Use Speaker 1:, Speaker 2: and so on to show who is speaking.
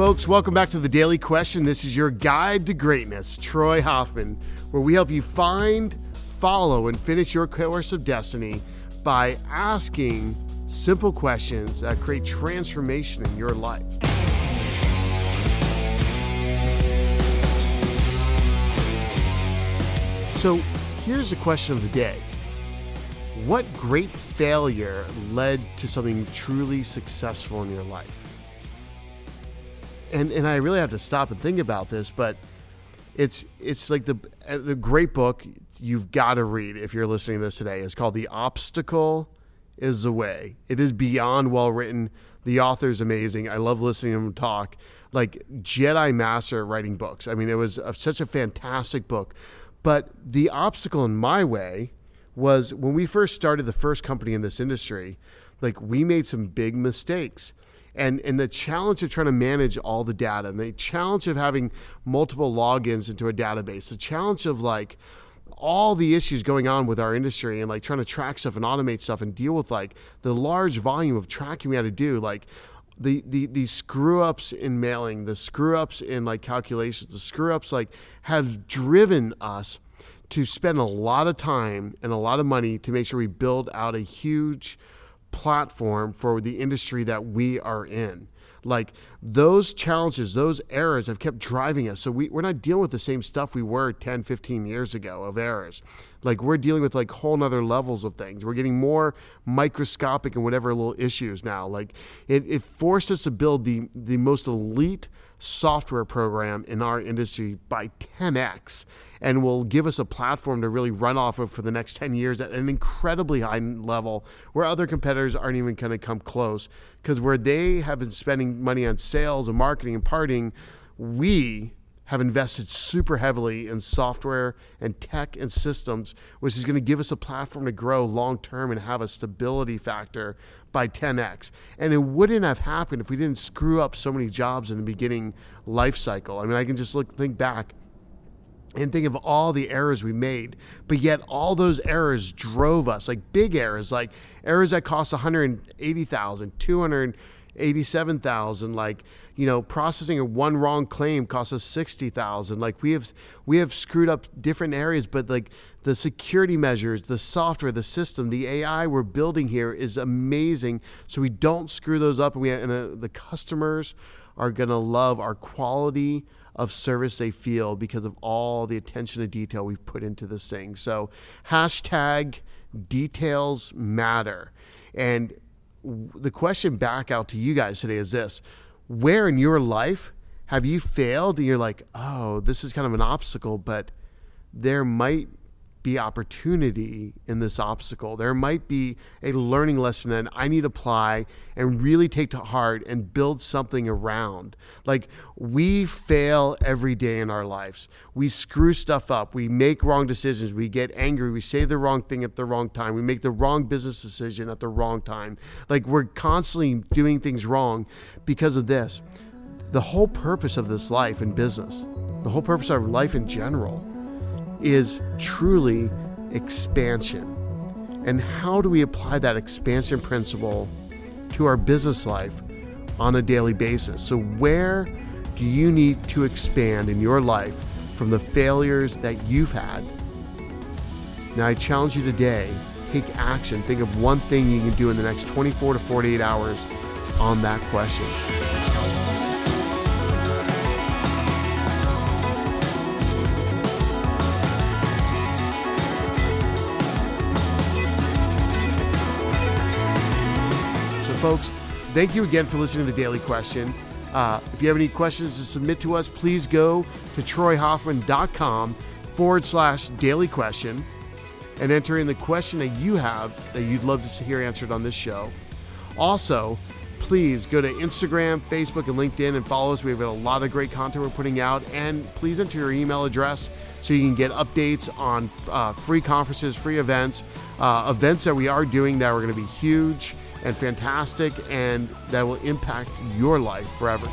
Speaker 1: folks. Welcome back to the Daily Question. This is your guide to greatness, Troy Hoffman, where we help you find, follow, and finish your course of destiny by asking simple questions that create transformation in your life. So here's the question of the day What great failure led to something truly successful in your life? And, and I really have to stop and think about this, but it's it's like the uh, the great book you've got to read if you're listening to this today. is called The Obstacle is the Way. It is beyond well written. The author's amazing. I love listening to him talk. Like Jedi Master writing books. I mean, it was a, such a fantastic book. But the obstacle in my way was when we first started the first company in this industry, like we made some big mistakes. And, and the challenge of trying to manage all the data and the challenge of having multiple logins into a database, the challenge of like all the issues going on with our industry and like trying to track stuff and automate stuff and deal with like the large volume of tracking we had to do, like the, the, the screw ups in mailing, the screw ups in like calculations, the screw ups like have driven us to spend a lot of time and a lot of money to make sure we build out a huge platform for the industry that we are in. Like those challenges, those errors have kept driving us. So we, we're not dealing with the same stuff we were 10, 15 years ago of errors. Like we're dealing with like whole nother levels of things. We're getting more microscopic and whatever little issues now. Like it, it forced us to build the, the most elite software program in our industry by 10x and will give us a platform to really run off of for the next 10 years at an incredibly high level where other competitors aren't even going to come close. Because where they have been spending money on sales and marketing and partying, we have invested super heavily in software and tech and systems, which is going to give us a platform to grow long term and have a stability factor by 10x. And it wouldn't have happened if we didn't screw up so many jobs in the beginning life cycle. I mean, I can just look think back and think of all the errors we made but yet all those errors drove us like big errors like errors that cost 180,000 287,000 like you know processing a one wrong claim costs us 60,000 like we have we have screwed up different areas but like the security measures the software the system the AI we're building here is amazing so we don't screw those up and we and the, the customers are to love our quality of service they feel because of all the attention to detail we've put into this thing. So, hashtag details matter. And the question back out to you guys today is this. Where in your life have you failed and you're like, oh, this is kind of an obstacle, but there might be opportunity in this obstacle. There might be a learning lesson that I need to apply and really take to heart and build something around. Like we fail every day in our lives. We screw stuff up. We make wrong decisions. We get angry. We say the wrong thing at the wrong time. We make the wrong business decision at the wrong time. Like we're constantly doing things wrong because of this. The whole purpose of this life and business, the whole purpose of life in general is truly expansion. And how do we apply that expansion principle to our business life on a daily basis? So, where do you need to expand in your life from the failures that you've had? Now, I challenge you today take action. Think of one thing you can do in the next 24 to 48 hours on that question. Folks, thank you again for listening to the Daily Question. Uh, if you have any questions to submit to us, please go to troyhoffman.com forward slash daily question and enter in the question that you have that you'd love to hear answered on this show. Also, please go to Instagram, Facebook, and LinkedIn and follow us. We have a lot of great content we're putting out. And please enter your email address so you can get updates on uh, free conferences, free events, uh, events that we are doing that are going to be huge and fantastic and that will impact your life forever.